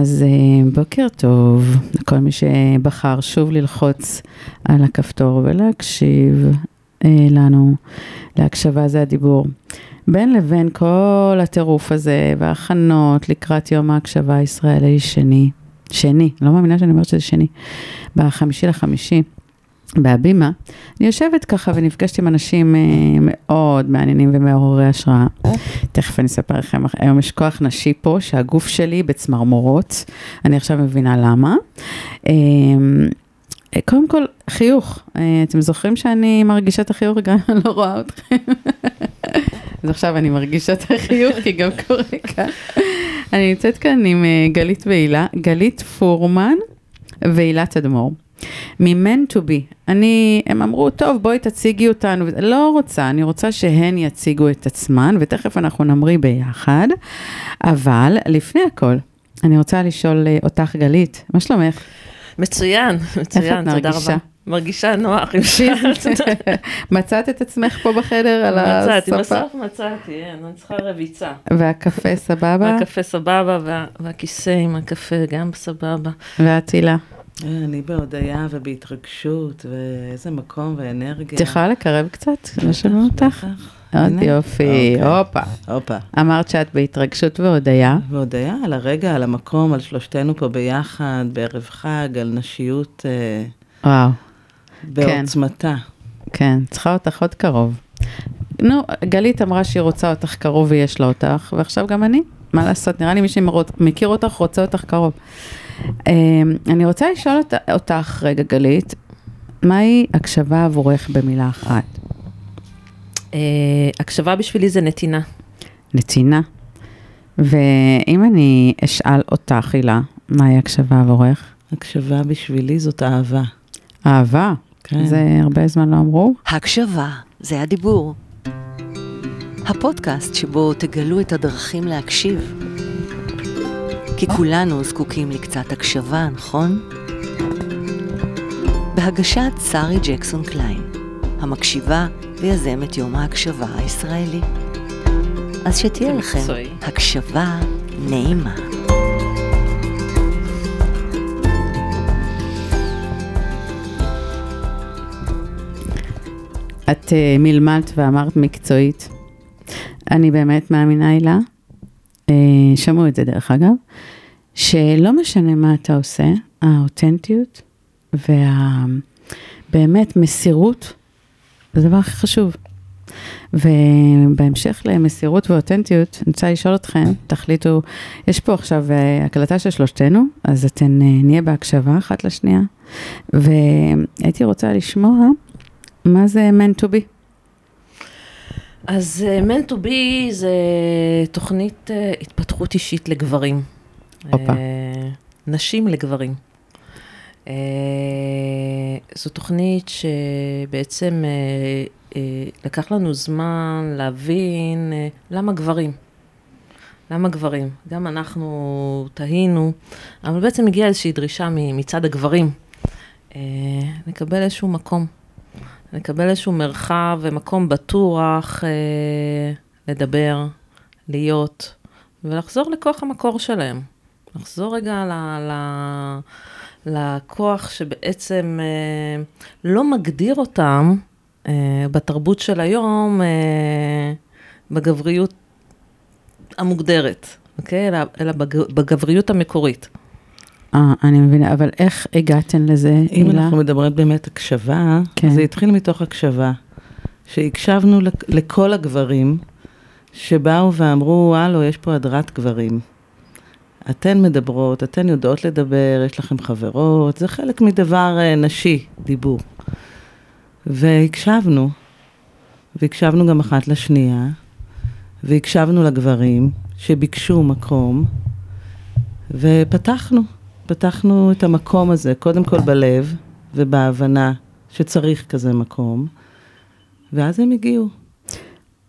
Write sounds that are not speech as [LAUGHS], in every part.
אז אה, בוקר טוב לכל מי שבחר שוב ללחוץ על הכפתור ולהקשיב אה, לנו. להקשבה זה הדיבור. בין לבין כל הטירוף הזה וההכנות לקראת יום ההקשבה הישראלי שני, שני, לא מאמינה שאני אומרת שזה שני, בחמישי לחמישי. בהבימה, אני יושבת ככה ונפגשת עם אנשים אה, מאוד מעניינים ומעוררי השראה. תכף אני אספר לכם, היום יש כוח נשי פה, שהגוף שלי בצמרמורות, אני עכשיו מבינה למה. אה, קודם כל, חיוך. אה, אתם זוכרים שאני מרגישה את החיוך גם אם אני לא רואה אתכם? [LAUGHS] אז עכשיו אני מרגישה את החיוך, כי גם קורה כאן. אני נמצאת כאן עם גלית והילה, גלית פורמן והילה תדמור. מ-men to be. אני, הם אמרו, טוב, בואי תציגי אותנו. לא רוצה, אני רוצה שהן יציגו את עצמן, ותכף אנחנו נמריא ביחד. אבל לפני הכל, אני רוצה לשאול אה, אותך, גלית, מה שלומך? מצוין, מצוין, תודה רבה. מרגישה נוח עם [LAUGHS] פיזית. מצאת את עצמך פה בחדר על הספה? מצאתי, בסוף מצאתי, אני צריכה רביצה. והקפה סבבה? והקפה סבבה, והכיסא עם הקפה גם סבבה. ואת הילה? אני בהודיה ובהתרגשות, ואיזה מקום ואנרגיה. את יכולה לקרב קצת? לא שומעים אותך? עוד יופי, אוקיי. הופה. הופה. אמרת שאת בהתרגשות והודיה. והודיה על הרגע, על המקום, על שלושתנו פה ביחד, בערב חג, על נשיות. אה, וואו. בעוצמתה. כן, צריכה אותך עוד קרוב. נו, גלית אמרה שהיא רוצה אותך קרוב ויש לה אותך, ועכשיו גם אני. מה לעשות, נראה לי מי שמכיר אותך רוצה אותך קרוב. אמ, אני רוצה לשאול אותך רגע, גלית, מהי הקשבה עבורך במילה אחת? אה, הקשבה בשבילי זה נתינה. נתינה. ואם אני אשאל אותך, הילה, מהי הקשבה עבורך? הקשבה בשבילי זאת אהבה. אהבה? כן. זה הרבה זמן לא אמרו? הקשבה, זה הדיבור. הפודקאסט שבו תגלו את הדרכים להקשיב. כי כולנו זקוקים לקצת הקשבה, נכון? בהגשת שרי ג'קסון קליין, המקשיבה ויזמת יום ההקשבה הישראלי. אז שתהיה לכם הקשבה נעימה. את uh, מלמלת ואמרת מקצועית. אני באמת מאמינה, הילה, uh, שמעו את זה דרך אגב, שלא משנה מה אתה עושה, האותנטיות והבאמת מסירות, זה הדבר הכי חשוב. ובהמשך למסירות ואותנטיות, אני רוצה לשאול אתכם, תחליטו, יש פה עכשיו אה, הקלטה של שלושתנו, אז אתן אה, נהיה בהקשבה אחת לשנייה, והייתי רוצה לשמוע מה זה man to be. אז uh, man to be זה תוכנית uh, התפתחות אישית לגברים. הופה. Uh, נשים לגברים. Uh, זו תוכנית שבעצם uh, uh, לקח לנו זמן להבין uh, למה גברים. למה גברים? גם אנחנו תהינו, אבל בעצם הגיעה איזושהי דרישה מצד הגברים. לקבל איזשהו מקום. לקבל איזשהו מרחב ומקום בטוח אה, לדבר, להיות, ולחזור לכוח המקור שלהם. לחזור רגע ל, ל, לכוח שבעצם אה, לא מגדיר אותם אה, בתרבות של היום, אה, בגבריות המוגדרת, אוקיי? אלא, אלא בג, בגבריות המקורית. אה, אני מבינה, אבל איך הגעתן לזה, אם הילה? אנחנו מדברות באמת הקשבה, כן. זה התחיל מתוך הקשבה. שהקשבנו לכל הגברים שבאו ואמרו, הלו, יש פה הדרת גברים. אתן מדברות, אתן יודעות לדבר, יש לכם חברות, זה חלק מדבר uh, נשי, דיבור. והקשבנו, והקשבנו גם אחת לשנייה, והקשבנו לגברים שביקשו מקום, ופתחנו. פתחנו את המקום הזה, קודם כל בלב ובהבנה שצריך כזה מקום, ואז הם הגיעו.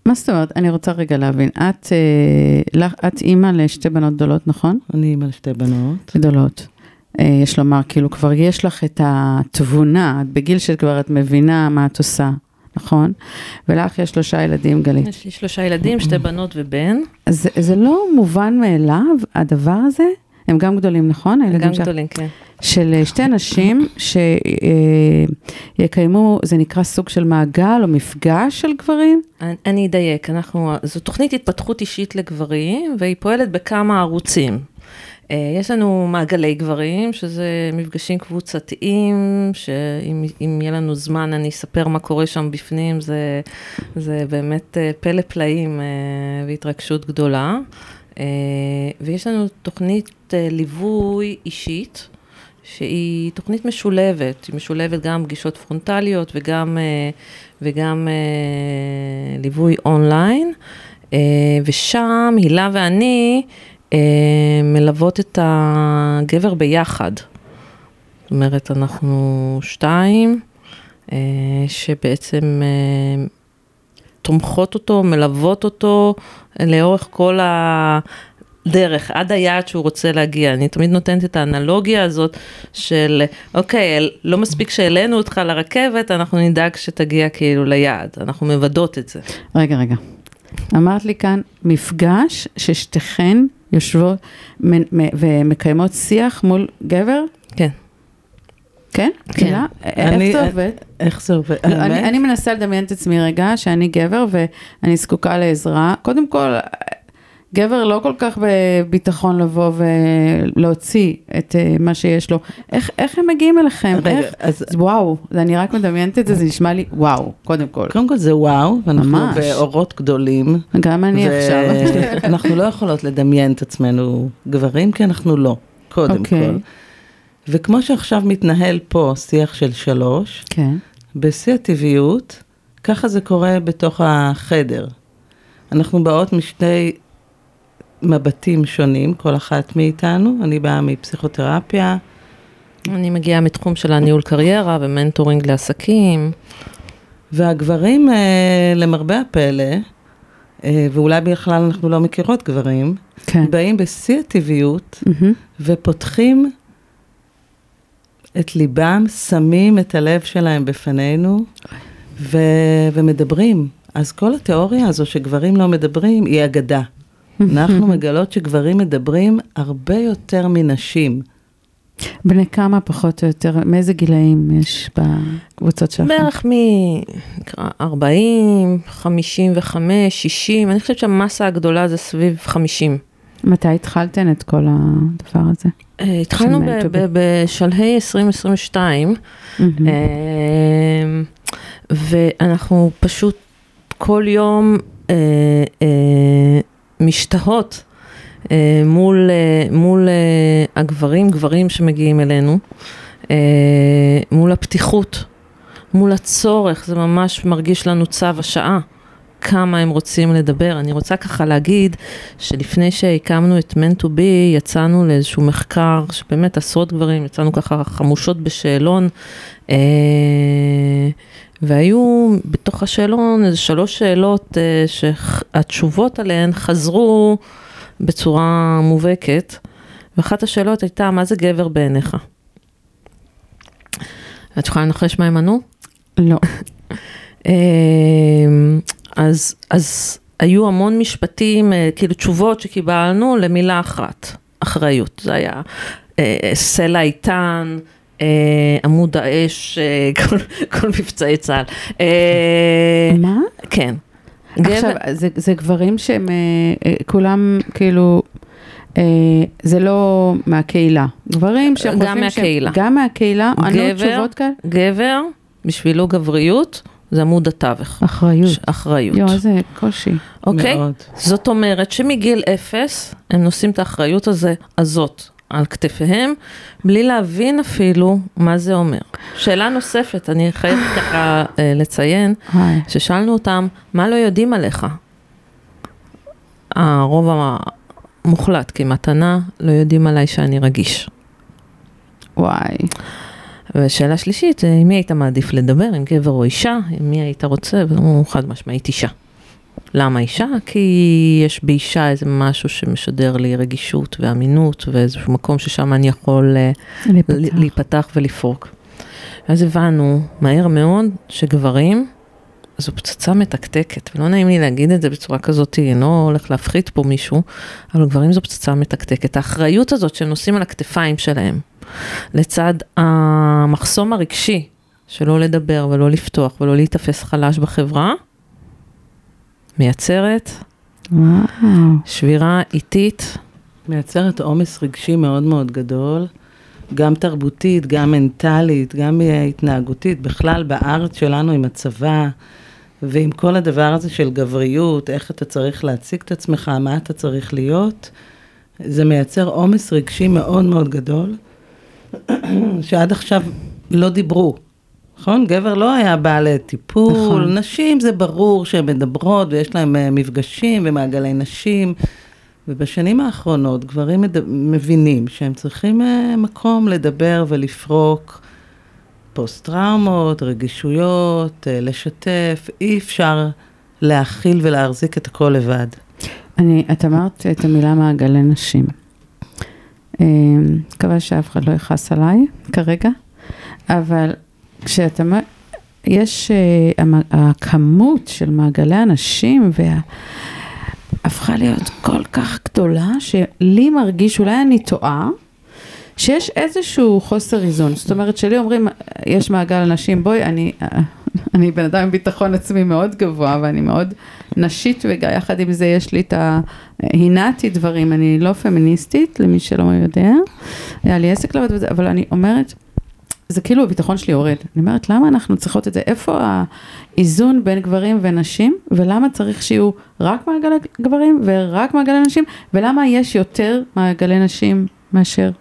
מה זאת אומרת? אני רוצה רגע להבין. את, אה, את אימא לשתי בנות גדולות, נכון? אני אימא לשתי בנות. גדולות. אה, יש לומר, כאילו כבר יש לך את התבונה, את בגיל שכבר את מבינה מה את עושה, נכון? ולך יש שלושה ילדים, גלית. יש לי שלושה ילדים, שתי בנות ובן. זה, זה לא מובן מאליו, הדבר הזה? הם גם גדולים, נכון? הם גם גדולים, כן. של אה, שתי נשים שיקיימו, זה נקרא סוג של מעגל או מפגש של גברים? אני, אני אדייק, אנחנו, זו תוכנית התפתחות אישית לגברים, והיא פועלת בכמה ערוצים. אה, יש לנו מעגלי גברים, שזה מפגשים קבוצתיים, שאם יהיה לנו זמן אני אספר מה קורה שם בפנים, זה, זה באמת אה, פלא פלאים והתרגשות גדולה. ויש לנו תוכנית ליווי אישית. שהיא תוכנית משולבת, היא משולבת גם פגישות פרונטליות וגם, אה, וגם אה, ליווי אונליין, אה, ושם הילה ואני מלוות את הגבר ביחד. זאת אומרת, אנחנו שתיים, שבעצם תומכות אותו, מלוות אותו לאורך כל ה... דרך, עד היעד שהוא רוצה להגיע. אני תמיד נותנת את האנלוגיה הזאת של, אוקיי, לא מספיק שהעלינו אותך לרכבת, אנחנו נדאג שתגיע כאילו ליעד, אנחנו מוודאות את זה. רגע, רגע. אמרת לי כאן, מפגש ששתיכן יושבות ומקיימות שיח מול גבר? כן. כן? כן. איך זה עובד? איך זה עובד? לא, אני מנסה לדמיין את עצמי רגע, שאני גבר ואני זקוקה לעזרה. קודם כל, גבר לא כל כך בביטחון לבוא ולהוציא את אה, מה שיש לו. איך, איך הם מגיעים אליכם? רגע, איך? אז וואו, אני רק מדמיינת את זה, זה נשמע לי וואו, קודם כל. קודם כל זה וואו, ואנחנו ממש. באורות גדולים. גם אני ו... עכשיו. [LAUGHS] אנחנו לא יכולות לדמיין את עצמנו גברים, כי אנחנו לא, קודם okay. אוקיי. כל. וכמו שעכשיו מתנהל פה שיח של שלוש, כן. בשיא הטבעיות, ככה זה קורה בתוך החדר. אנחנו באות משתי מבטים שונים, כל אחת מאיתנו. אני באה מפסיכותרפיה. אני מגיעה מתחום של הניהול קריירה ו mentoring לעסקים. והגברים, אה, למרבה הפלא, אה, ואולי בכלל אנחנו לא מכירות גברים, כן. באים בשיא הטבעיות mm-hmm. ופותחים את ליבם, שמים את הלב שלהם בפנינו ו- ומדברים. אז כל התיאוריה הזו שגברים לא מדברים היא אגדה. אנחנו מגלות שגברים מדברים הרבה יותר מנשים. בני כמה פחות או יותר, מאיזה גילאים יש בקבוצות שלכם? בערך מ-40, 55, 60, אני חושבת שהמסה הגדולה זה סביב 50. מתי התחלתן את כל הדבר הזה? אה, התחלנו בשלהי 2022, אה, ואנחנו פשוט כל יום אה, משתהות אה, מול, אה, מול אה, הגברים, גברים שמגיעים אלינו, אה, מול הפתיחות, מול הצורך, זה ממש מרגיש לנו צו השעה. כמה הם רוצים לדבר. אני רוצה ככה להגיד שלפני שהקמנו את Man to be, יצאנו לאיזשהו מחקר שבאמת עשרות גברים, יצאנו ככה חמושות בשאלון, אה, והיו בתוך השאלון איזה שלוש שאלות אה, שהתשובות עליהן חזרו בצורה מובהקת, ואחת השאלות הייתה, מה זה גבר בעיניך? את יכולה לנחש מה הם ענו? לא. [LAUGHS] אה, אז, אז היו המון משפטים, אה, כאילו תשובות שקיבלנו למילה אחת, אחריות. זה היה סלע איתן, אה, עמוד האש, אה, [LAUGHS] כל, כל מבצעי צה"ל. אה, מה? כן. עכשיו, זה, זה גברים שהם כולם כאילו... זה לא מהקהילה. גברים שחושבים גם מהקהילה. גם מהקהילה, ענו תשובות כאלה? גבר, בשבילו גבריות, זה עמוד התווך. אחריות. אחריות. יואו, איזה קושי. אוקיי? מאוד. זאת אומרת שמגיל אפס, הם נושאים את האחריות הזה, הזאת על כתפיהם, בלי להבין אפילו מה זה אומר. שאלה נוספת, אני חייבת [COUGHS] ככה אה, לציין, ששאלנו אותם, מה לא יודעים עליך? הרוב המוחלט, כמתנה, לא יודעים עליי שאני רגיש. וואי. ושאלה שלישית, עם מי היית מעדיף לדבר, עם גבר או אישה? עם מי היית רוצה? והוא חד משמעית אישה. למה אישה? כי יש באישה איזה משהו שמשדר לי רגישות ואמינות ואיזשהו מקום ששם אני יכול אה, להיפתח, להיפתח ולפרוק. אז הבנו מהר מאוד שגברים זו פצצה מתקתקת, ולא נעים לי להגיד את זה בצורה כזאת, אני לא הולך להפחית פה מישהו, אבל גברים זו פצצה מתקתקת. האחריות הזאת שהם נושאים על הכתפיים שלהם, לצד המחסום הרגשי, שלא לדבר ולא לפתוח ולא להיתפס חלש בחברה, מייצרת וואו. שבירה איטית. מייצרת עומס רגשי מאוד מאוד גדול, גם תרבותית, גם מנטלית, גם התנהגותית, בכלל בארץ שלנו עם הצבא ועם כל הדבר הזה של גבריות, איך אתה צריך להציג את עצמך, מה אתה צריך להיות, זה מייצר עומס רגשי מאוד מאוד גדול, שעד עכשיו לא דיברו. נכון? גבר לא היה בא לטיפול, נכון. נשים זה ברור שהן מדברות ויש להן אה, מפגשים ומעגלי נשים. ובשנים האחרונות גברים מד... מבינים שהם צריכים uh, מקום לדבר ולפרוק פוסט-טראומות, רגישויות, uh, לשתף, אי אפשר להכיל ולהחזיק את הכל לבד. אני, את אמרת את המילה מעגלי נשים. אה, מקווה שאף אחד לא יכעס עליי כרגע, אבל כשאתה יש, אה, הכמות של מעגלי הנשים וה... הפכה להיות כל כך גדולה, שלי מרגיש, אולי אני טועה, שיש איזשהו חוסר איזון. זאת אומרת, שלי אומרים, יש מעגל נשים, בואי, אני, אני בן אדם עם ביטחון עצמי מאוד גבוה, ואני מאוד נשית, ויחד עם זה יש לי את ה... הנעתי דברים, אני לא פמיניסטית, למי שלא יודע, היה לי עסק לעבוד בזה, אבל אני אומרת, זה כאילו הביטחון שלי יורד. אני אומרת, למה אנחנו צריכות את זה? איפה האיזון בין גברים ונשים, ולמה צריך שיהיו רק מעגלי גברים ורק מעגלי נשים, ולמה יש יותר מעגלי נשים מאשר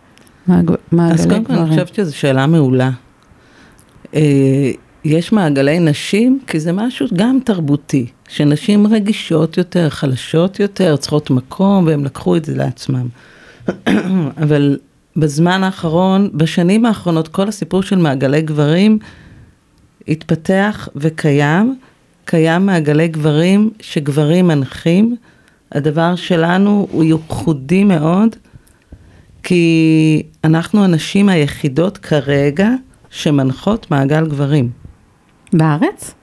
מעג... מעגלי אז גברים? קודם כל אני חושבת שזו שאלה מעולה. אה, יש מעגלי נשים, כי זה משהו גם תרבותי, שנשים רגישות יותר, חלשות יותר, צריכות מקום, והם לקחו את זה לעצמם. [CLEARS THROAT] אבל בזמן האחרון, בשנים האחרונות, כל הסיפור של מעגלי גברים התפתח וקיים. קיים מעגלי גברים שגברים מנחים. הדבר שלנו הוא ייחודי מאוד, כי אנחנו הנשים היחידות כרגע שמנחות מעגל גברים. בארץ?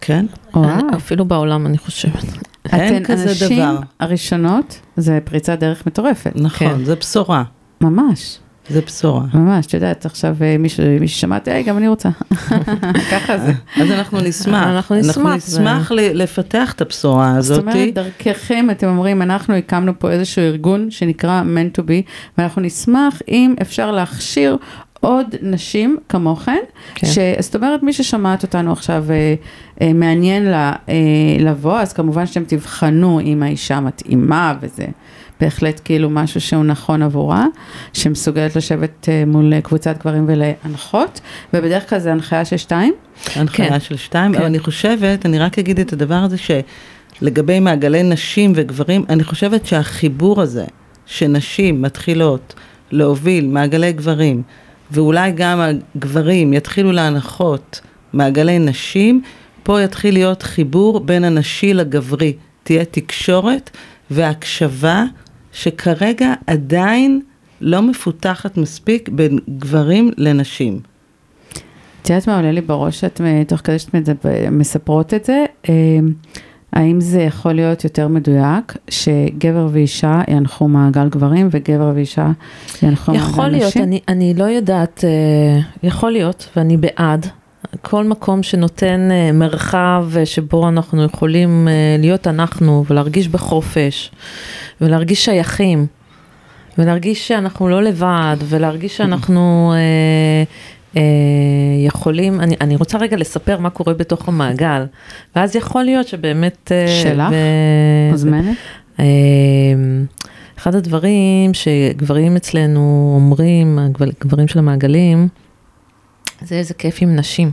כן? וואו. אפילו בעולם, אני חושבת. אין אתן כזה הנשים דבר. הראשונות, זה פריצת דרך מטורפת. נכון, כן. זה בשורה. ממש, זה בשורה. ממש, את יודעת, עכשיו אה, מישהו, מישהו שמעתי, היי, גם אני רוצה. [LAUGHS] ככה זה. אז אנחנו נשמח. אנחנו נשמח, אנחנו נשמח לפתח את הבשורה זאת הזאת. אומרת, דרככם אתם אומרים, אנחנו הקמנו פה איזשהו ארגון שנקרא meant to be, ואנחנו נשמח אם אפשר להכשיר עוד נשים כמוכן, כן. ש... זאת אומרת, מי ששמעת אותנו עכשיו אה, אה, מעניין לה, אה, לבוא, אז כמובן שאתם תבחנו אם האישה מתאימה, וזה בהחלט כאילו משהו שהוא נכון עבורה, שמסוגלת לשבת אה, מול קבוצת גברים ולהנחות, ובדרך כלל זה הנחיה של שתיים. הנחיה כן. של שתיים, כן. אבל אני חושבת, אני רק אגיד את הדבר הזה שלגבי מעגלי נשים וגברים, אני חושבת שהחיבור הזה, שנשים מתחילות להוביל מעגלי גברים, ואולי גם הגברים יתחילו להנחות מעגלי נשים, פה יתחיל להיות חיבור בין הנשי לגברי. תהיה תקשורת והקשבה שכרגע עדיין לא מפותחת מספיק בין גברים לנשים. את יודעת מה עולה לי בראש, שאת, מ- תוך כדי שאת מספרות את זה, אה, האם זה יכול להיות יותר מדויק, שגבר ואישה ינחו מעגל גברים, וגבר ואישה ינחו מעגל נשים? יכול להיות, אני, אני לא יודעת, אה, יכול להיות, ואני בעד. כל מקום שנותן אה, מרחב אה, שבו אנחנו יכולים אה, להיות אנחנו ולהרגיש בחופש ולהרגיש שייכים ולהרגיש שאנחנו לא לבד ולהרגיש שאנחנו אה, אה, יכולים, אני, אני רוצה רגע לספר מה קורה בתוך המעגל ואז יכול להיות שבאמת... אה, שלך? מוזמנת? אה, אחד הדברים שגברים אצלנו אומרים, הגבר- גברים של המעגלים, זה איזה כיף עם נשים.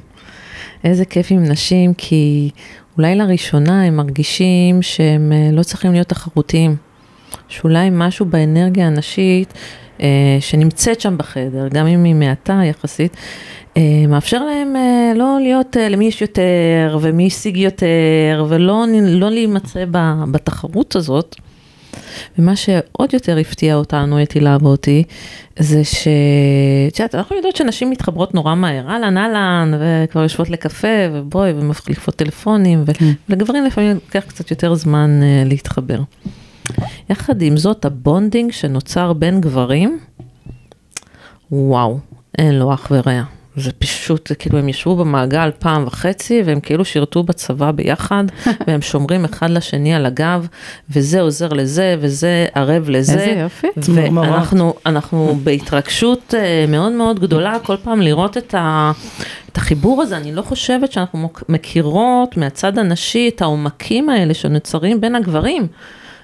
איזה כיף עם נשים, כי אולי לראשונה הם מרגישים שהם אה, לא צריכים להיות תחרותיים. שאולי משהו באנרגיה הנשית אה, שנמצאת שם בחדר, גם אם היא מעטה יחסית, אה, מאפשר להם אה, לא להיות אה, למי יש יותר ומי השיג יותר, ולא לא להימצא בתחרות הזאת. ומה שעוד יותר הפתיע אותנו, את הילה ואותי, זה ש... את יודעת, אנחנו יודעות שנשים מתחברות נורא מהר, אהלן, אהלן, וכבר יושבות לקפה, ובואי, ומחליפות טלפונים. כן. ולגברים לפעמים לוקח קצת יותר זמן uh, להתחבר. יחד עם זאת, ה bonding שנוצר בין גברים, וואו, אין לו אח ורע. זה פשוט, זה כאילו הם ישבו במעגל פעם וחצי, והם כאילו שירתו בצבא ביחד, [LAUGHS] והם שומרים אחד לשני על הגב, וזה עוזר לזה, וזה ערב לזה. איזה יופי. ואנחנו אנחנו [LAUGHS] בהתרגשות אה, מאוד מאוד גדולה, כל פעם לראות את ה... את החיבור הזה, אני לא חושבת שאנחנו מכירות מהצד הנשי את העומקים האלה שנוצרים בין הגברים.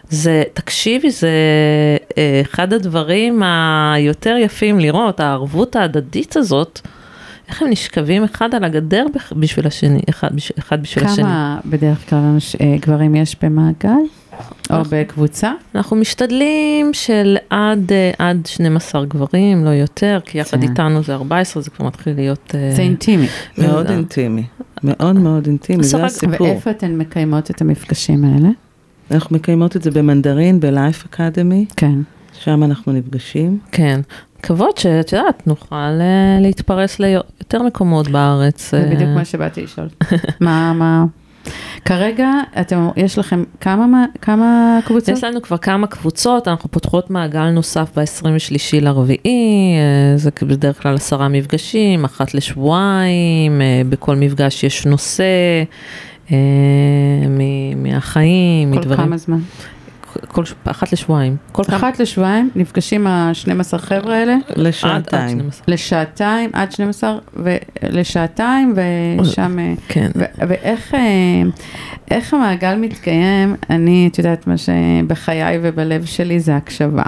זה, תקשיבי, זה אה, אחד הדברים היותר יפים לראות, הערבות ההדדית הזאת. איך הם נשכבים אחד על הגדר בשביל השני, אחד, אחד בשביל כמה השני. כמה בדרך כלל אה, גברים יש במעגל? או בקבוצה? אנחנו משתדלים של עד, אה, עד 12 גברים, לא יותר, כי יחד כן. איתנו זה 14, זה כבר מתחיל להיות... אה, זה אינטימי. מאוד אינטימי, מאוד מאוד אינטימי, זה הסיפור. ואיפה אתן מקיימות את המפגשים האלה? אנחנו מקיימות את זה במנדרין, בלייף אקדמי. כן. שם אנחנו נפגשים. כן. מקוות שאת יודעת, נוכל uh, להתפרס ליותר מקומות בארץ. זה בדיוק מה שבאתי לשאול. [LAUGHS] מה, מה... כרגע אתם, יש לכם כמה, כמה קבוצות? יש לנו כבר כמה קבוצות, אנחנו פותחות מעגל נוסף ב-23 לרביעי, אה, זה בדרך כלל עשרה מפגשים, אחת לשבועיים, אה, בכל מפגש יש נושא מהחיים, מדברים. כל כמה זמן? כל, אחת לשבועיים. כל אחת כמה... לשבועיים נפגשים ה-12 חבר'ה האלה? לשעתיים. עד, עד לשעתיים, עד 12, ולשעתיים, ושם... כן. ו, ואיך איך המעגל מתקיים, אני, את יודעת, מה שבחיי ובלב שלי זה הקשבה.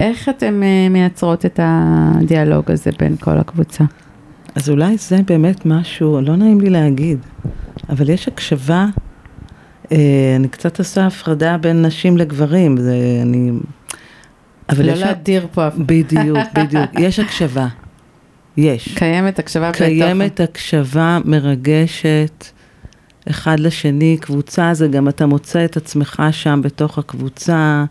איך אתן אה, מייצרות את הדיאלוג הזה בין כל הקבוצה? אז אולי זה באמת משהו, לא נעים לי להגיד, אבל יש הקשבה אה, אני קצת עושה הפרדה בין נשים לגברים, זה אני... אבל לא להדיר פה בדיוק, [LAUGHS] בדיוק. יש הקשבה. יש. קיימת הקשבה קיימת הקשבה מרגשת, אחד לשני, קבוצה זה גם אתה מוצא את עצמך שם בתוך הקבוצה,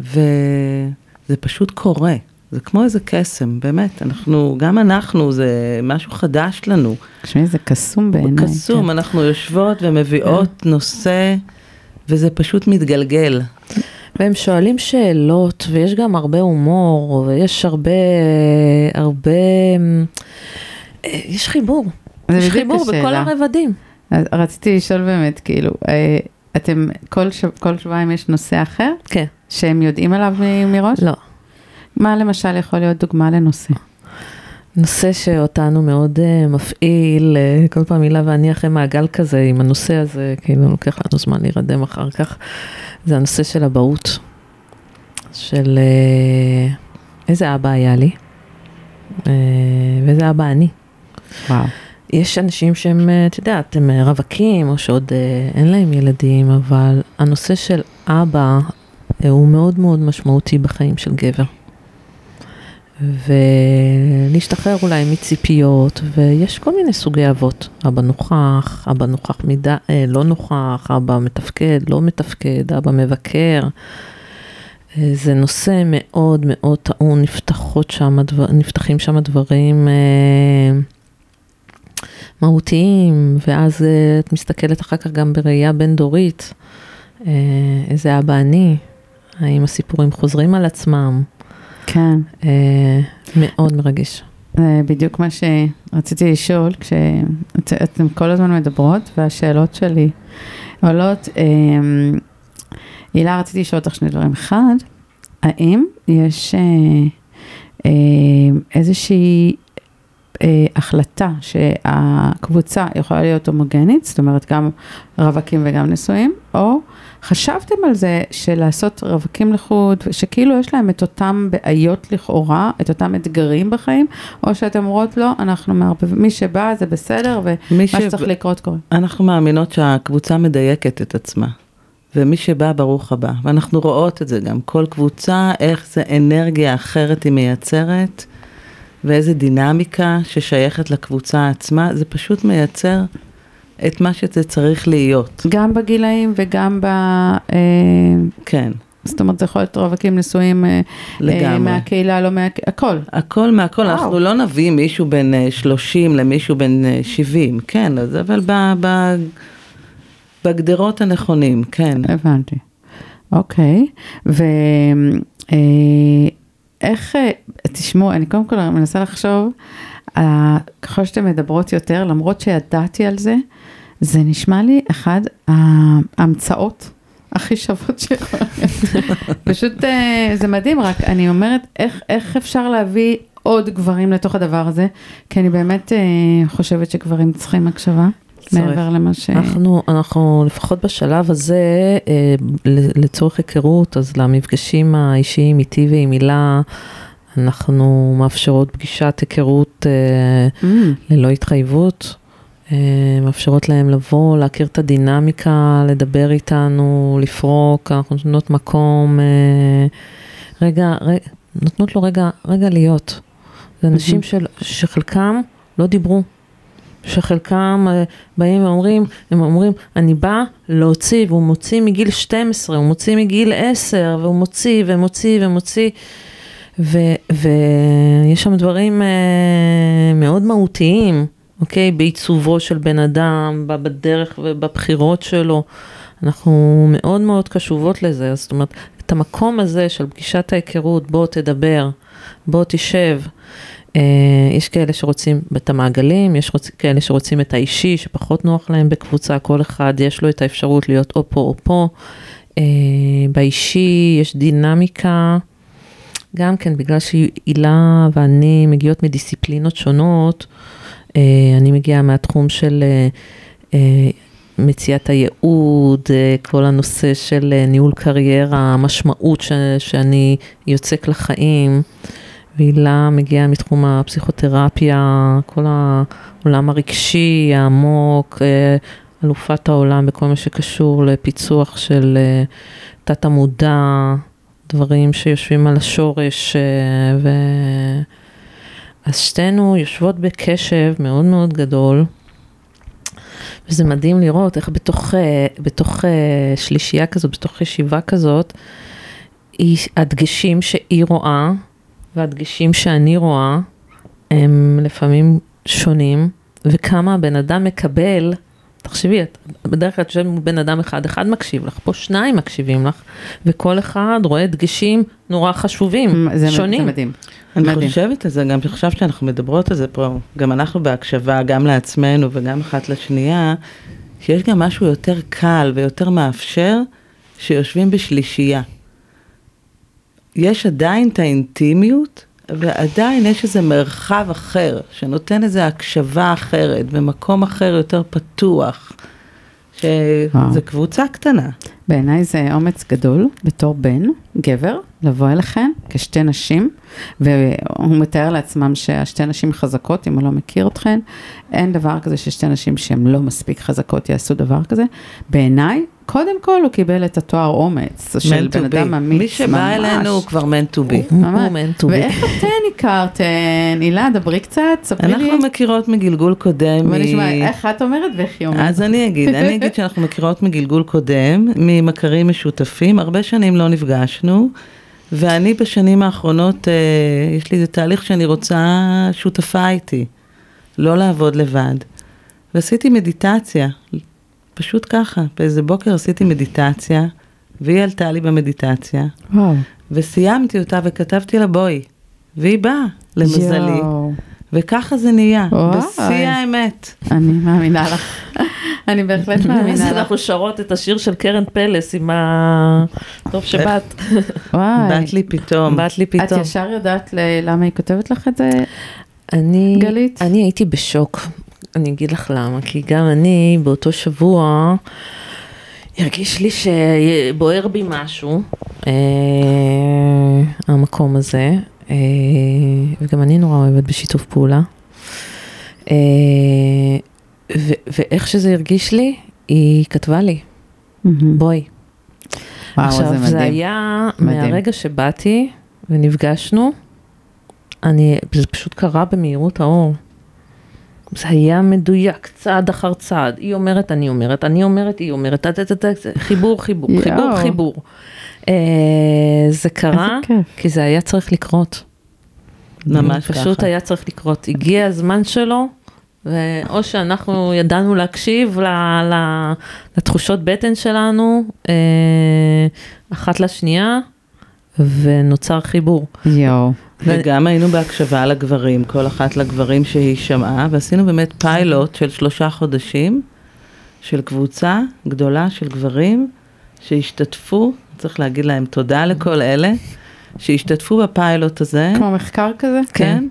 וזה פשוט קורה. זה כמו איזה קסם, באמת, אנחנו, גם אנחנו, זה משהו חדש לנו. תשמעי, זה קסום בעיניי. קסום, כן. אנחנו יושבות ומביאות כן. נושא, וזה פשוט מתגלגל. והם שואלים שאלות, ויש גם הרבה הומור, ויש הרבה, הרבה, יש חיבור. יש חיבור השאלה. בכל הרבדים. רציתי לשאול באמת, כאילו, אה, אתם, כל, שב, כל שבועיים יש נושא אחר? כן. שהם יודעים עליו מראש? לא. מה למשל יכול להיות דוגמה לנושא? נושא שאותנו מאוד uh, מפעיל, uh, כל פעם הילה ואני אחרי מעגל כזה עם הנושא הזה, כאילו לוקח לנו זמן להירדם אחר כך, זה הנושא של אבהות, של uh, איזה אבא היה לי, uh, ואיזה אבא אני. וואו. יש אנשים שהם, את יודעת, הם רווקים, או שעוד uh, אין להם ילדים, אבל הנושא של אבא uh, הוא מאוד מאוד משמעותי בחיים של גבר. ולהשתחרר אולי מציפיות, ויש כל מיני סוגי אבות. אבא נוכח, אבא נוכח מידה, אה, לא נוכח, אבא מתפקד, לא מתפקד, אבא מבקר. אה, זה נושא מאוד מאוד טעון, נפתחות שם, דבר, נפתחים שם דברים אה, מהותיים, ואז אה, את מסתכלת אחר כך גם בראייה בין-דורית, אה, איזה אבא אני, האם הסיפורים חוזרים על עצמם. כן. אה, מאוד מרגש. אה, בדיוק מה שרציתי לשאול, כשאתם כל הזמן מדברות והשאלות שלי עולות, אה, הילה, רציתי לשאול אותך שני דברים. אחד, האם יש איזושהי החלטה שהקבוצה יכולה להיות הומוגנית, זאת אומרת גם רווקים וגם נשואים, או חשבתם על זה שלעשות רווקים לחוד, שכאילו יש להם את אותם בעיות לכאורה, את אותם אתגרים בחיים, או שאתם אומרות לא, אנחנו מערבבים, מי שבא זה בסדר, ומה ש... שצריך לקרות קורה. אנחנו מאמינות שהקבוצה מדייקת את עצמה. ומי שבא, ברוך הבא. ואנחנו רואות את זה גם, כל קבוצה, איך זה אנרגיה אחרת היא מייצרת, ואיזה דינמיקה ששייכת לקבוצה עצמה, זה פשוט מייצר את מה שזה צריך להיות. גם בגילאים וגם ב... אה, כן. זאת אומרת, זה יכול להיות רווקים נשואים אה, לגמרי. מהקהילה, לא מה... הכל. הכל מהכל, וואו. אנחנו לא נביא מישהו בן 30 למישהו בן 70, כן, אבל ב, ב, בגדרות הנכונים, כן. הבנתי. אוקיי, ואיך, תשמעו, אני קודם כל מנסה לחשוב, ככל שאתן מדברות יותר, למרות שידעתי על זה, זה נשמע לי אחד ההמצאות הכי שוות שיכולות. פשוט אה, זה מדהים, רק אני אומרת, איך, איך אפשר להביא עוד גברים לתוך הדבר הזה? כי אני באמת אה, חושבת שגברים צריכים הקשבה. מעבר למה ש... אנחנו, אנחנו לפחות בשלב הזה, אה, לצורך היכרות, אז למפגשים האישיים איתי ועם הילה, אנחנו מאפשרות פגישת היכרות mm. ללא התחייבות. אה, מאפשרות להם לבוא, להכיר את הדינמיקה, לדבר איתנו, לפרוק, אנחנו נותנות מקום, אה, רגע, רגע נותנות לו רגע, רגע להיות. זה אנשים של, שחלקם לא דיברו, שחלקם אה, באים ואומרים, הם אומרים, אני בא להוציא, והוא מוציא מגיל 12, הוא מוציא מגיל 10, והוא מוציא ומוציא ומוציא. ויש שם דברים מאוד מהותיים. אוקיי? בעיצובו של בן אדם, בדרך ובבחירות שלו. אנחנו מאוד מאוד קשובות לזה, זאת אומרת, את המקום הזה של פגישת ההיכרות, בוא תדבר, בוא תשב. אה, יש כאלה שרוצים את המעגלים, יש רוצ, כאלה שרוצים את האישי, שפחות נוח להם בקבוצה, כל אחד יש לו את האפשרות להיות או פה או פה. אה, באישי יש דינמיקה, גם כן בגלל שהילה ואני מגיעות מדיסציפלינות שונות, אה, אני מגיעה מהתחום של אה, אה, מציאת הייעוד, כל הנושא של ניהול קריירה, המשמעות ש, שאני יוצק לחיים. והילה מגיעה מתחום הפסיכותרפיה, כל העולם הרגשי העמוק, אלופת העולם בכל מה שקשור לפיצוח של תת המודע, דברים שיושבים על השורש ו... אז שתינו יושבות בקשב מאוד מאוד גדול, וזה מדהים לראות איך בתוך, אה, בתוך אה, שלישייה כזאת, בתוך ישיבה כזאת, הדגשים שהיא רואה והדגשים שאני רואה הם לפעמים שונים, וכמה הבן אדם מקבל, תחשבי, את בדרך כלל את יושבת מול בן אדם אחד, אחד מקשיב לך, פה שניים מקשיבים לך, וכל אחד רואה דגשים נורא חשובים, זה שונים. זה מדהים. אני מדהים. חושבת על זה, גם עכשיו שאנחנו מדברות על זה פה, גם אנחנו בהקשבה, גם לעצמנו וגם אחת לשנייה, שיש גם משהו יותר קל ויותר מאפשר, שיושבים בשלישייה. יש עדיין את האינטימיות, ועדיין יש איזה מרחב אחר, שנותן איזו הקשבה אחרת, ומקום אחר יותר פתוח, שזה קבוצה קטנה. בעיניי זה אומץ גדול בתור בן, גבר, לבוא אליכם כשתי נשים, והוא מתאר לעצמם שהשתי נשים חזקות, אם הוא לא מכיר אתכן, אין דבר כזה ששתי נשים שהן לא מספיק חזקות יעשו דבר כזה. בעיניי, קודם כל הוא קיבל את התואר אומץ של בן אדם אמיץ ממש. מי שבא אלינו הוא כבר meant to be. ואיך [LAUGHS] אתן הכרתן? הילה, דברי קצת, ספרי לי. אנחנו מכירות מגלגול קודם. בוא נשמע, איך את אומרת ואיך היא אומרת. אז אני אגיד, אני אגיד [LAUGHS] שאנחנו מכירות מגלגול קודם, ממכרים משותפים, הרבה שנים לא נפגשנו. ואני בשנים האחרונות, אה, יש לי איזה תהליך שאני רוצה שותפה איתי, לא לעבוד לבד. ועשיתי מדיטציה, פשוט ככה, באיזה בוקר עשיתי מדיטציה, והיא עלתה לי במדיטציה, וואו. וסיימתי אותה וכתבתי לה בואי, והיא באה, למזלי. יואו. וככה זה נהיה, בשיא האמת. אני מאמינה לך. אני בהחלט [LAUGHS] מאמינה לך. אז אנחנו שרות את השיר של קרן פלס עם ה... טוב שבאת. וואי. באת לי פתאום. באת לי פתאום. את ישר יודעת למה היא כותבת לך את זה, אני, גלית? אני הייתי בשוק. אני אגיד לך למה, כי גם אני באותו שבוע הרגיש לי שבוער בי משהו, אה, המקום הזה, אה, וגם אני נורא אוהבת בשיתוף פעולה. אה, ואיך שזה הרגיש לי, היא כתבה לי, בואי. וואו, עכשיו, זה, מדהים. זה היה מדהים. מהרגע שבאתי ונפגשנו, אני, זה פשוט קרה במהירות האור. זה היה מדויק, צעד אחר צעד. היא אומרת, אני אומרת, אני אומרת, היא אומרת, חיבור, חיבור, חיבור, חיבור. זה קרה, כי זה היה צריך לקרות. ממש ככה. פשוט היה צריך לקרות. הגיע הזמן שלו, או שאנחנו ידענו להקשיב לתחושות בטן שלנו, אחת לשנייה, ונוצר חיבור. יואו. וגם היינו בהקשבה לגברים, כל אחת לגברים שהיא שמעה, ועשינו באמת פיילוט של שלושה חודשים, של קבוצה גדולה של גברים שהשתתפו, צריך להגיד להם תודה לכל אלה, שהשתתפו בפיילוט הזה. כמו מחקר כזה? כן.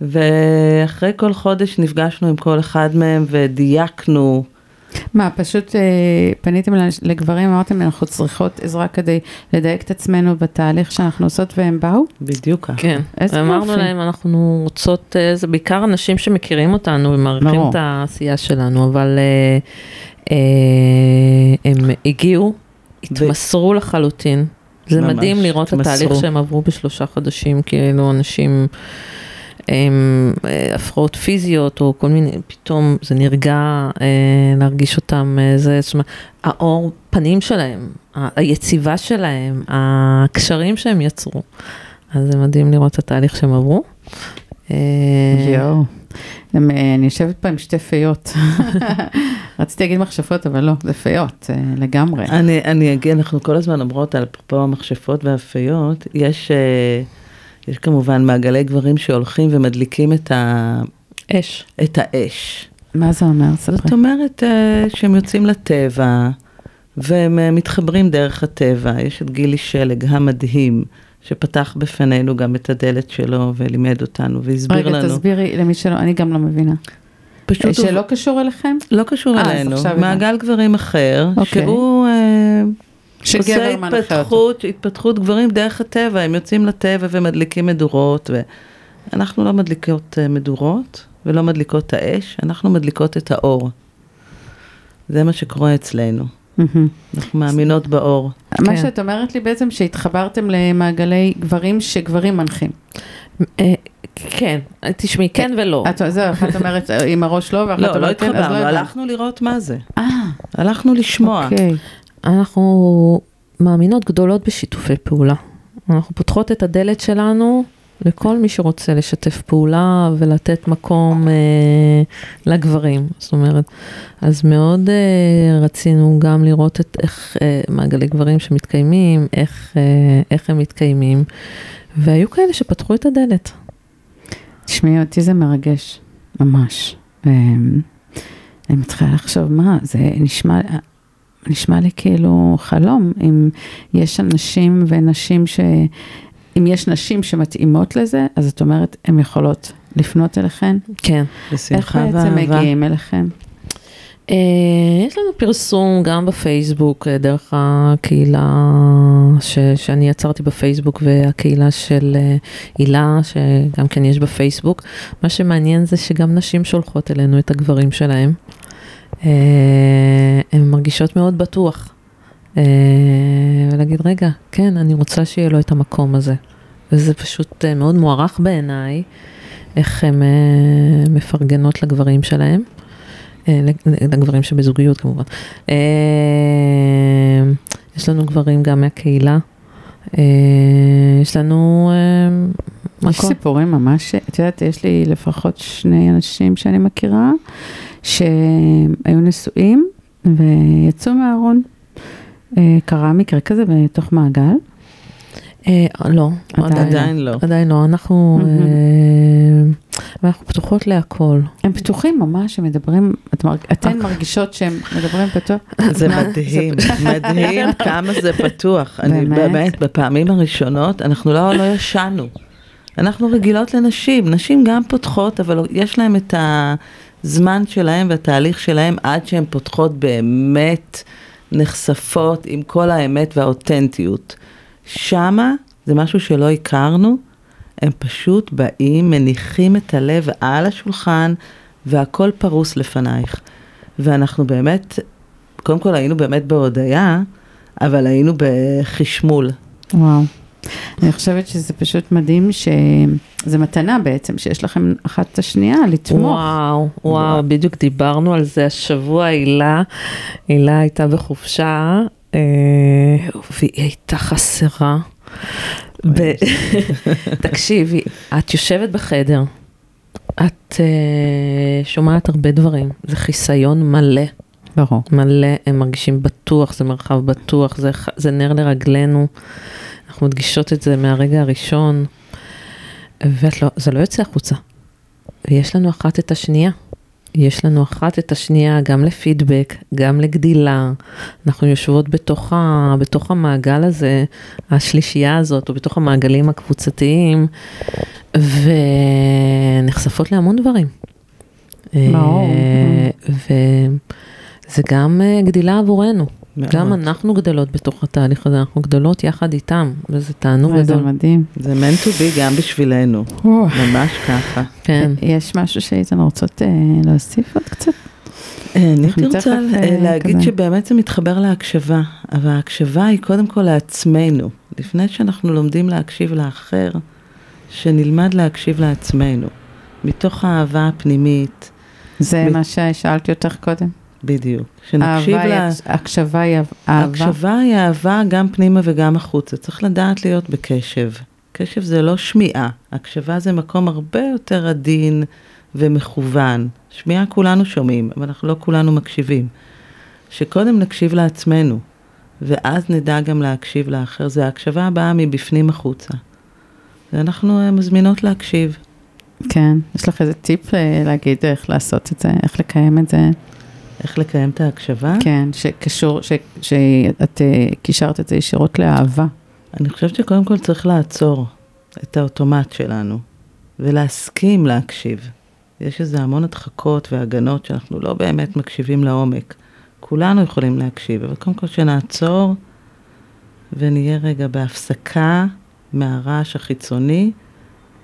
ואחרי כל חודש נפגשנו עם כל אחד מהם ודייקנו. מה, פשוט אה, פניתם לגברים, אמרתם, אנחנו צריכות עזרה כדי לדייק את עצמנו בתהליך שאנחנו עושות, והם באו? בדיוק ככה. כן, אמרנו להם, אנחנו רוצות, אה, זה בעיקר אנשים שמכירים אותנו ומעריכים את העשייה שלנו, אבל אה, אה, הם הגיעו, התמסרו לחלוטין. זה ממש, מדהים לראות את התהליך שהם עברו בשלושה חודשים, כאילו אנשים... עם אה, הפרעות פיזיות או כל מיני, פתאום זה נרגע אה, להרגיש אותם, אה, זה, זאת אומרת, האור פנים שלהם, היציבה שלהם, הקשרים שהם יצרו. אז זה מדהים לראות את התהליך שהם עברו. יואו. אני יושבת פה עם שתי פיות. [LAUGHS] רציתי להגיד מכשפות, אבל לא, זה פיות, לגמרי. אני, אני אגיד, אנחנו כל הזמן אומרות על אפרופו המכשפות והפיות, יש... יש כמובן מעגלי גברים שהולכים ומדליקים את האש. את האש. מה זה אומר? ספרי. זאת אומרת אה, שהם יוצאים לטבע, והם אה, מתחברים דרך הטבע. יש את גילי שלג המדהים, שפתח בפנינו גם את הדלת שלו ולימד אותנו והסביר רגע, לנו. רגע, תסבירי למי שלא, אני גם לא מבינה. פשוט שלא הוא... קשור אליכם? לא קשור 아, אלינו, מעגל גברים אחר, okay. אוקיי. שהוא... אה, שגבר מנחה אותו. התפתחות גברים דרך הטבע, הם יוצאים לטבע ומדליקים מדורות, ואנחנו לא מדליקות אה, מדורות ולא מדליקות את האש, אנחנו מדליקות את האור. זה מה שקורה אצלנו. אנחנו מאמינות באור. מה כן. שאת אומרת לי בעצם שהתחברתם למעגלי גברים שגברים מנחים. אה, כן, תשמעי, כן ולא. זהו, אחת אומרת עם הראש לא, ואחת לא, אומרת כן, אז לא התחברנו, הלכנו לראות מה זה. אה. הלכנו לשמוע. אנחנו מאמינות גדולות בשיתופי פעולה. אנחנו פותחות את הדלת שלנו לכל מי שרוצה לשתף פעולה ולתת מקום אה, לגברים. זאת אומרת, אז מאוד אה, רצינו גם לראות את איך אה, מעגלי גברים שמתקיימים, איך, אה, איך הם מתקיימים, והיו כאלה שפתחו את הדלת. תשמעי, אותי זה מרגש, ממש. אה, אני מתחילה לחשוב, מה, זה נשמע, נשמע לי כאילו חלום, אם יש אנשים ונשים ש... אם יש נשים שמתאימות לזה, אז את אומרת, הן יכולות לפנות אליכן? כן, בשמחה ואהבה. איך בעצם מגיעים אליכן? Uh, יש לנו פרסום גם בפייסבוק, uh, דרך הקהילה ש, שאני יצרתי בפייסבוק והקהילה של uh, הילה, שגם כן יש בפייסבוק. מה שמעניין זה שגם נשים שולחות אלינו את הגברים שלהם. אה, הן מרגישות מאוד בטוח. אה, ולהגיד, רגע, כן, אני רוצה שיהיה לו את המקום הזה. וזה פשוט אה, מאוד מוערך בעיניי, איך הן מפרגנות לגברים שלהם, לגברים שבזוגיות כמובן. יש לנו גברים גם מהקהילה. יש לנו. יש סיפורים ממש, את יודעת, יש לי לפחות שני אנשים שאני מכירה, שהיו נשואים ויצאו מהארון. אה, קרה מקרה כזה בתוך מעגל? אה, לא, עדיין לא. עדיין לא, אנחנו אה, אנחנו פתוחות להכל. הם פתוחים ממש, הם מדברים, אתן מרגישות שהם מדברים פתוח? זה מדהים, מדהים [LAUGHS] כמה זה פתוח. באמת? באמת, בפעמים הראשונות, אנחנו לא, לא ישנו. אנחנו רגילות לנשים, נשים גם פותחות, אבל יש להם את ה... הזמן שלהם והתהליך שלהם עד שהן פותחות באמת נחשפות עם כל האמת והאותנטיות. שמה זה משהו שלא הכרנו, הם פשוט באים, מניחים את הלב על השולחן והכל פרוס לפנייך. ואנחנו באמת, קודם כל היינו באמת בהודיה, אבל היינו בחשמול. וואו. אני חושבת שזה פשוט מדהים שזה מתנה בעצם, שיש לכם אחת את השנייה לתמוך. וואו, וואו, בדיוק דיברנו על זה השבוע, הילה, הילה הייתה בחופשה, והיא הייתה חסרה. [LAUGHS] תקשיבי, את יושבת בחדר, את שומעת הרבה דברים, זה חיסיון מלא. ברור. מלא, הם מרגישים בטוח, זה מרחב בטוח, זה, זה נר לרגלינו. אנחנו מדגישות את זה מהרגע הראשון, וזה לא, לא יוצא החוצה. ויש לנו אחת את השנייה. יש לנו אחת את השנייה גם לפידבק, גם לגדילה. אנחנו יושבות בתוך, ה, בתוך המעגל הזה, השלישייה הזאת, או בתוך המעגלים הקבוצתיים, ונחשפות להמון דברים. ברור. וזה גם אה, גדילה עבורנו. מאוד. גם אנחנו גדלות בתוך התהליך הזה, אנחנו גדלות יחד איתם, וזה תענוג גדול. זה מדהים. זה meant to be גם בשבילנו, ממש ככה. כן. יש משהו שהייתן רוצות אה, להוסיף עוד קצת? אה, אני הייתי רוצה אה, להגיד כזה. שבאמת זה מתחבר להקשבה, אבל ההקשבה היא קודם כל לעצמנו. לפני שאנחנו לומדים להקשיב לאחר, שנלמד להקשיב לעצמנו, מתוך האהבה הפנימית. זה מת... מה ששאלתי אותך קודם. בדיוק. שנקשיב לה... הקשבה היא אהבה. הקשבה היא אהבה גם פנימה וגם החוצה. צריך לדעת להיות בקשב. קשב זה לא שמיעה, הקשבה זה מקום הרבה יותר עדין ומכוון. שמיעה כולנו שומעים, אבל אנחנו לא כולנו מקשיבים. שקודם נקשיב לעצמנו, ואז נדע גם להקשיב לאחר. זה ההקשבה הבאה מבפנים החוצה. ואנחנו אה, מזמינות להקשיב. כן, יש לך איזה טיפ אה, להגיד איך לעשות את זה, איך לקיים את זה? איך לקיים את ההקשבה? כן, שקשור, ש, שאת אה, קישרת את זה ישירות לאהבה. אני חושבת שקודם כל צריך לעצור את האוטומט שלנו, ולהסכים להקשיב. יש איזה המון הדחקות והגנות שאנחנו לא באמת מקשיבים לעומק. כולנו יכולים להקשיב, אבל קודם כל שנעצור ונהיה רגע בהפסקה מהרעש החיצוני,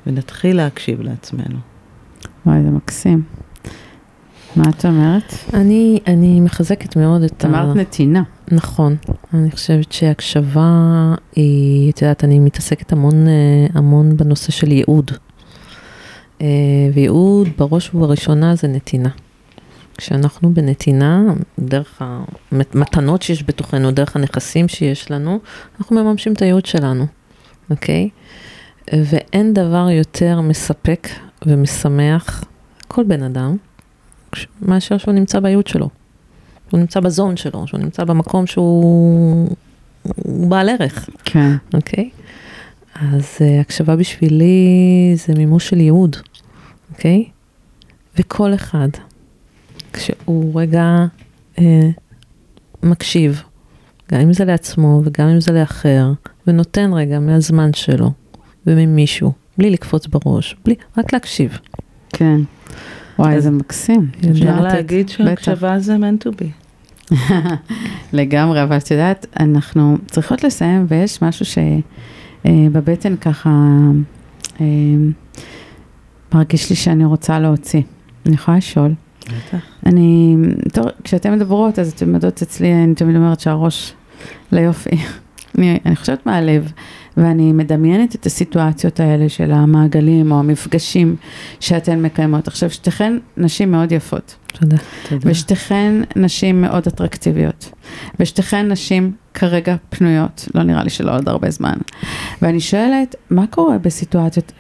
ונתחיל להקשיב לעצמנו. וואי, זה מקסים. מה את אומרת? אני, אני מחזקת מאוד את ה... אמרת נתינה. נכון. אני חושבת שהקשבה היא, את יודעת, אני מתעסקת המון, אה, המון בנושא של ייעוד. אה, וייעוד בראש ובראשונה זה נתינה. כשאנחנו בנתינה, דרך המתנות שיש בתוכנו, דרך הנכסים שיש לנו, אנחנו מממשים את הייעוד שלנו, אוקיי? ואין דבר יותר מספק ומשמח כל בן אדם, מאשר שהוא נמצא בייעוד שלו. הוא נמצא בזון שלו, שהוא נמצא במקום שהוא בעל ערך. כן. אוקיי? אז uh, הקשבה בשבילי זה מימוש של ייעוד, אוקיי? וכל אחד, כשהוא רגע uh, מקשיב, גם אם זה לעצמו וגם אם זה לאחר, ונותן רגע מהזמן שלו וממישהו, בלי לקפוץ בראש, בלי, רק להקשיב. כן. וואי, איזה מקסים. אפשר להגיד שהקשבה זה meant to be. [LAUGHS] לגמרי, אבל את יודעת, אנחנו צריכות לסיים, ויש משהו שבבטן אה, ככה אה, מרגיש לי שאני רוצה להוציא. אני יכולה לשאול? בטח. אני, טוב, כשאתן מדברות, אז אתן יודעות אצלי, אני תמיד אומרת שהראש ליופי. [LAUGHS] אני, אני חושבת מהלב. ואני מדמיינת את הסיטואציות האלה של המעגלים או המפגשים שאתן מקיימות. עכשיו, שתיכן נשים מאוד יפות. תודה. תודה. ושתיכן נשים מאוד אטרקטיביות. ושתיכן נשים כרגע פנויות, לא נראה לי שלא עוד הרבה זמן. ואני שואלת, מה קורה בסיטואציות,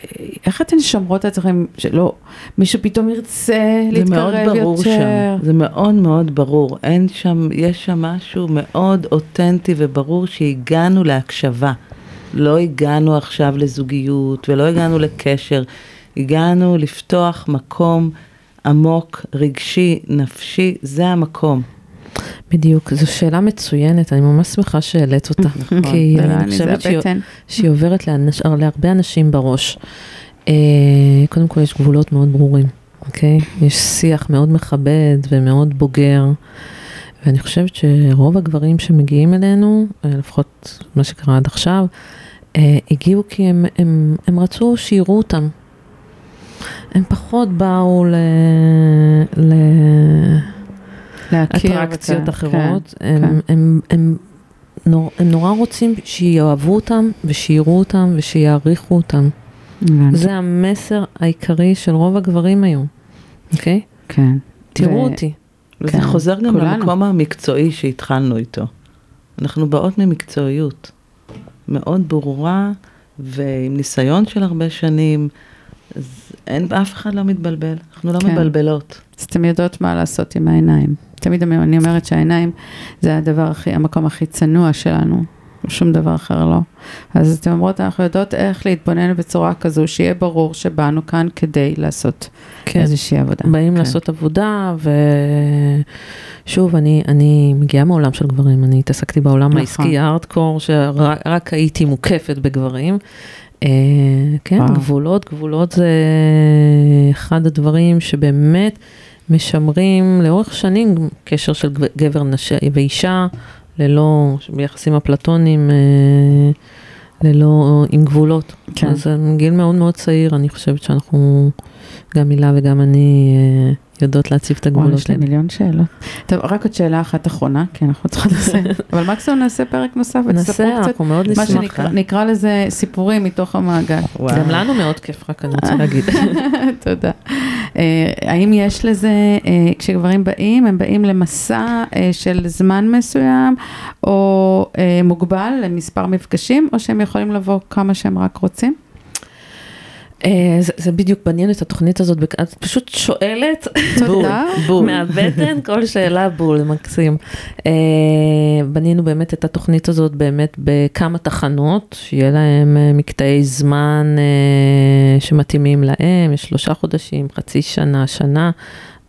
איך אתן שומרות את עצמכם שלא, מישהו פתאום ירצה להתקרב יותר? זה מאוד ברור שם, זה מאוד מאוד ברור. אין שם, יש שם משהו מאוד אותנטי וברור שהגענו להקשבה. לא הגענו עכשיו לזוגיות ולא הגענו לקשר, הגענו לפתוח מקום עמוק, רגשי, נפשי, זה המקום. בדיוק, זו שאלה מצוינת, אני ממש שמחה שהעלית אותה. נכון, כי אני חושבת שהיא, שהיא עוברת לאנש, להרבה אנשים בראש. אה, קודם כל יש גבולות מאוד ברורים, אוקיי? יש שיח מאוד מכבד ומאוד בוגר. ואני חושבת שרוב הגברים שמגיעים אלינו, אה, לפחות מה שקרה עד עכשיו, אה, הגיעו כי הם, הם, הם רצו שיראו אותם. הם פחות באו ל... ל... אטרקציות אחרות, כן, הם, כן. הם, הם, נור, הם נורא רוצים שיאהבו אותם ושיראו אותם ושיעריכו אותם. זה המסר העיקרי של רוב הגברים היום, אוקיי? כן. תראו ו... אותי. וזה כן, חוזר גם כולנו. למקום המקצועי שהתחלנו איתו. אנחנו באות ממקצועיות מאוד ברורה ועם ניסיון של הרבה שנים, אז אין, אף אחד לא מתבלבל, אנחנו לא כן. מבלבלות. אז אתן יודעות מה לעשות עם העיניים. תמיד אני אומרת שהעיניים זה הדבר הכי, המקום הכי צנוע שלנו. שום דבר אחר לא. אז אתן אומרות, אנחנו יודעות איך להתבונן בצורה כזו, שיהיה ברור שבאנו כאן כדי לעשות כן. איזושהי עבודה. באים כן. לעשות עבודה, ושוב, אני, אני מגיעה מעולם של גברים, אני התעסקתי בעולם נכון. העסקי הארדקור, שרק הייתי מוקפת בגברים. אה, כן, וואו. גבולות, גבולות זה אחד הדברים שבאמת משמרים לאורך שנים קשר של גבר נש... ואישה. ללא, ביחסים אפלטונים, אה, ללא, עם גבולות. כן. אז מגיל מאוד מאוד צעיר, אני חושבת שאנחנו, גם הילה וגם אני, אה, יודעות להציב את הגבולות. יש לי מיליון שאלות. טוב, רק עוד שאלה אחת אחרונה, כי אנחנו צריכות לעשות, [LAUGHS] אבל מקסימום נעשה פרק נוסף, נעשה, אנחנו מאוד נשמח. מה שנקרא לזה סיפורים מתוך המעגל. גם לנו מאוד כיף, רק אני רוצה להגיד. [LAUGHS] תודה. אה, האם יש לזה, אה, כשגברים באים, הם באים למסע אה, של זמן מסוים, או מוגבל למספר מפגשים, או שהם יכולים לבוא כמה שהם רק רוצים? אה, זה, זה בדיוק מעניין את התוכנית הזאת, את פשוט שואלת, תודה, בול, מהבטן, כל שאלה בול, מקסים. אה, בנינו באמת את התוכנית הזאת באמת בכמה תחנות, שיהיה להם אה, מקטעי זמן שמתאימים להם, יש שלושה חודשים, חצי שנה, שנה.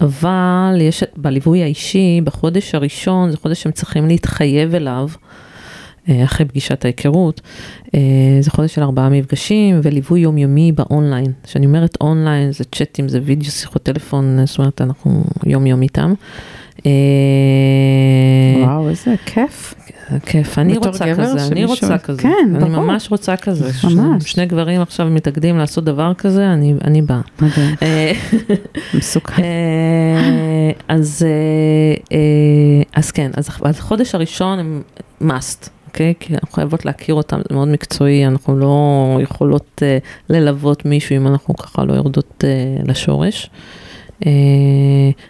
אבל יש בליווי האישי, בחודש הראשון, זה חודש שהם צריכים להתחייב אליו. אה, אחרי פגישת ההיכרות. אה, זה חודש של ארבעה מפגשים וליווי יומיומי באונליין. כשאני אומרת אונליין זה צ'אטים, זה וידאו, שיחות טלפון, זאת אומרת אנחנו יום יום איתם. אה, וואו, איזה כיף. כיף, אני רוצה כזה, אני רוצה כזה. כן, ברור. אני ממש רוצה כזה. ממש. שני גברים עכשיו מתאגדים לעשות דבר כזה, אני באה. מדהים. מסוכן. אז כן, אז החודש הראשון הם must. אוקיי? כי אנחנו חייבות להכיר אותם, זה מאוד מקצועי, אנחנו לא יכולות uh, ללוות מישהו אם אנחנו ככה לא יורדות uh, לשורש. Uh,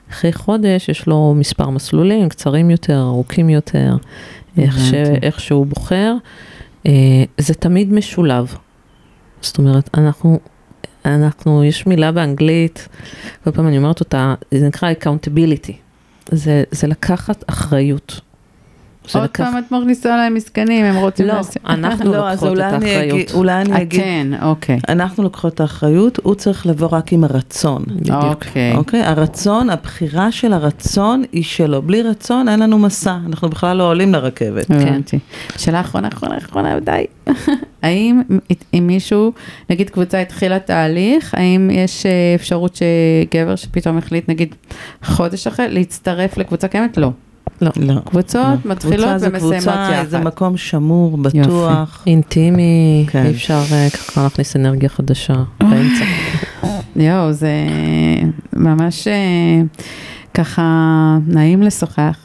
אחרי חודש יש לו מספר מסלולים, קצרים יותר, ארוכים יותר, איך, ש, איך שהוא בוחר. Uh, זה תמיד משולב. זאת אומרת, אנחנו, אנחנו, יש מילה באנגלית, כל פעם אני אומרת אותה, זה נקרא accountability. זה, זה לקחת אחריות. עוד פעם את מכניסה להם מסכנים, הם רוצים לא, אנחנו לא, לוקחות את האחריות. אולי אני אגיד, כן, אוקיי. אנחנו לוקחות את האחריות, הוא צריך לבוא רק עם הרצון. אוקיי. אוקיי, הרצון, הבחירה של הרצון היא שלו. בלי רצון אין לנו מסע, אנחנו בכלל לא עולים לרכבת. הבנתי. שאלה אחרונה, אחרונה, אחרונה, די. [LAUGHS] האם אם מישהו, נגיד קבוצה התחילה תהליך, האם יש אה, אפשרות שגבר שפתאום החליט, נגיד חודש אחרי, להצטרף לקבוצה קיימת? לא. לא. לא. קבוצות לא. מתחילות ומסיימות יחד. זה מקום שמור, בטוח. אינטימי, כן. אי אפשר אה, ככה להכניס אנרגיה חדשה באמצע. [LAUGHS] יואו, זה ממש אה, ככה נעים לשוחח.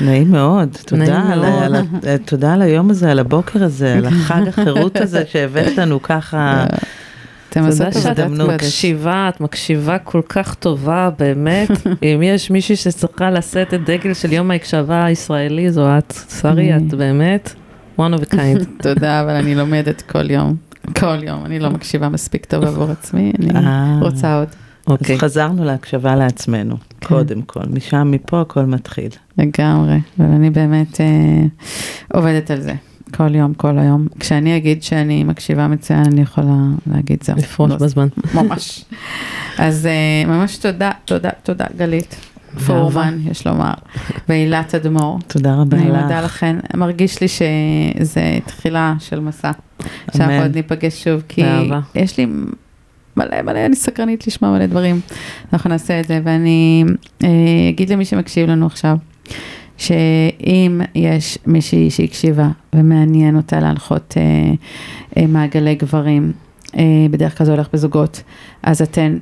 נעים מאוד, תודה על, על, על, תודה על היום הזה, על הבוקר הזה, על החג החירות [LAUGHS] הזה שהבאת לנו ככה אתם עושות שאת מקשיבה, את מקשיבה כל כך טובה, באמת. [LAUGHS] אם יש מישהי שצריכה לשאת את דגל של יום ההקשבה הישראלי, זו את. שרי, את באמת one of a kind. [LAUGHS] תודה, אבל אני לומדת כל יום. כל יום, אני לא מקשיבה מספיק טוב עבור עצמי, אני אה. רוצה עוד. אוקיי. אז חזרנו להקשבה לעצמנו, כן. קודם כל. משם, מפה הכל מתחיל. לגמרי, אבל אני באמת אה, עובדת על זה. כל יום, כל היום. כשאני אגיד שאני מקשיבה מצוין, אני יכולה להגיד זהו. לפרוש לא, בזמן. ממש. אז uh, ממש תודה, תודה, תודה, גלית. פורמן, יש לומר, והילה תדמור. תודה רבה לך. אני מודה לכן. מרגיש לי שזה תחילה של מסע. שאנחנו עוד ניפגש שוב, כי באהבה. יש לי מלא מלא, אני סקרנית לשמוע מלא דברים. אנחנו נעשה את זה, ואני אה, אגיד למי שמקשיב לנו עכשיו, שאם יש מישהי שהקשיבה ומעניין אותה להנחות אה, אה, מעגלי גברים, אה, בדרך כלל זה הולך בזוגות, אז אתן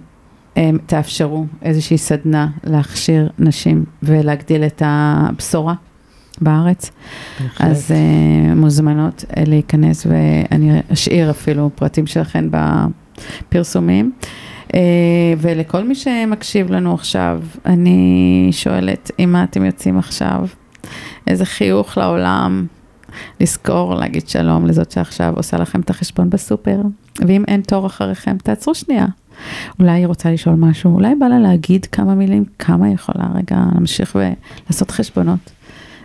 אה, תאפשרו איזושהי סדנה להכשיר נשים ולהגדיל את הבשורה בארץ. בהחלט. אז אה, מוזמנות אה, להיכנס ואני אשאיר אפילו פרטים שלכם בפרסומים. אה, ולכל מי שמקשיב לנו עכשיו, אני שואלת, עם מה אתם יוצאים עכשיו? איזה חיוך לעולם, לזכור להגיד שלום לזאת שעכשיו עושה לכם את החשבון בסופר, ואם אין תור אחריכם, תעצרו שנייה. אולי היא רוצה לשאול משהו, אולי בא לה להגיד כמה מילים, כמה היא יכולה רגע להמשיך ולעשות חשבונות.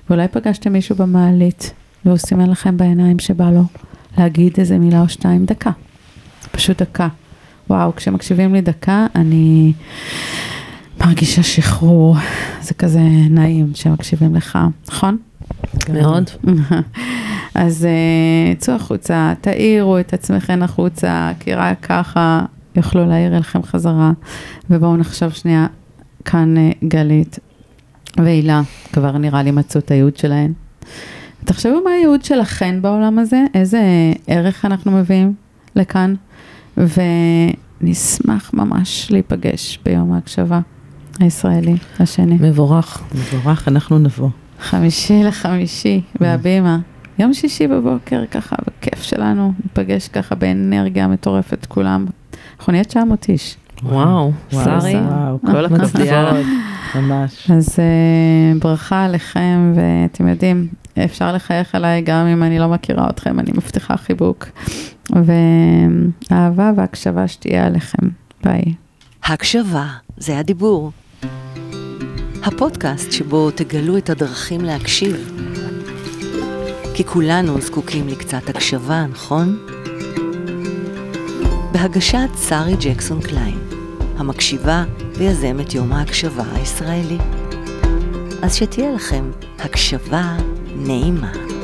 ואולי פגשתם מישהו במעלית, והוא סימן לכם בעיניים שבא לו להגיד איזה מילה או שתיים, דקה. פשוט דקה. וואו, כשמקשיבים לי דקה, אני מרגישה שחרור. זה כזה נעים שמקשיבים לך, נכון? מאוד. [LAUGHS] אז uh, צאו החוצה, תאירו את עצמכם החוצה, כי רק ככה יוכלו להעיר אליכם חזרה. ובואו נחשוב שנייה, כאן uh, גלית והילה, כבר נראה לי מצאו את הייעוד שלהן. תחשבו מה הייעוד שלכן בעולם הזה, איזה ערך אנחנו מביאים לכאן, ונשמח ממש להיפגש ביום ההקשבה הישראלי השני. מבורך. מבורך, אנחנו נבוא. חמישי לחמישי, בהבימה. יום שישי בבוקר, ככה, בכיף שלנו, ניפגש ככה באנרגיה מטורפת כולם. אנחנו נהיה 900 איש. וואו, שרי, וואו, כל הכבוד, ממש. אז uh, ברכה עליכם, ואתם יודעים, אפשר לחייך עליי גם אם אני לא מכירה אתכם, אני מבטיחה חיבוק. ואהבה והקשבה שתהיה עליכם. ביי. הקשבה, זה הדיבור. הפודקאסט שבו תגלו את הדרכים להקשיב. כי כולנו זקוקים לקצת הקשבה, נכון? בהגשת שרי ג'קסון קליין, המקשיבה ויזמת יום ההקשבה הישראלי. אז שתהיה לכם הקשבה נעימה.